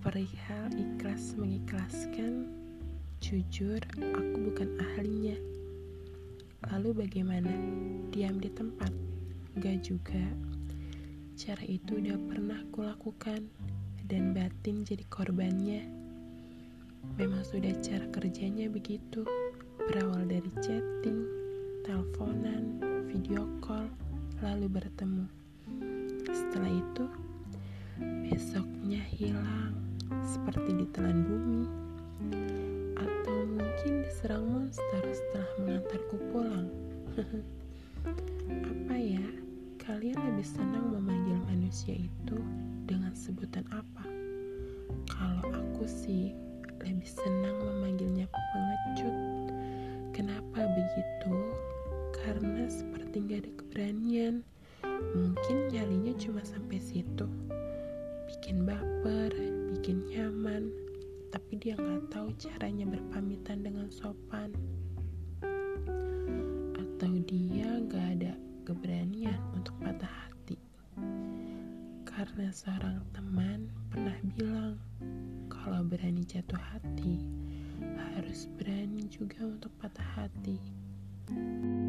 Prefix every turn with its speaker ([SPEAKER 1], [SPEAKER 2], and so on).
[SPEAKER 1] Perihal ikhlas mengikhlaskan, jujur aku bukan ahlinya. Lalu bagaimana? Diam di tempat? Gak juga. Cara itu udah pernah kulakukan dan batin jadi korbannya. Memang sudah cara kerjanya begitu. Berawal dari chatting, teleponan, video call, lalu bertemu. Setelah itu, hilang seperti ditelan bumi atau mungkin diserang monster setelah mengantarku pulang. apa ya? Kalian lebih senang memanggil manusia itu dengan sebutan apa? Kalau aku sih lebih senang memanggilnya pengecut. Kenapa begitu? Karena seperti gak ada keberanian. Mungkin nyalinya bikin nyaman, tapi dia nggak tahu caranya berpamitan dengan sopan. Atau dia nggak ada keberanian untuk patah hati. Karena seorang teman pernah bilang, kalau berani jatuh hati, harus berani juga untuk patah hati. thank you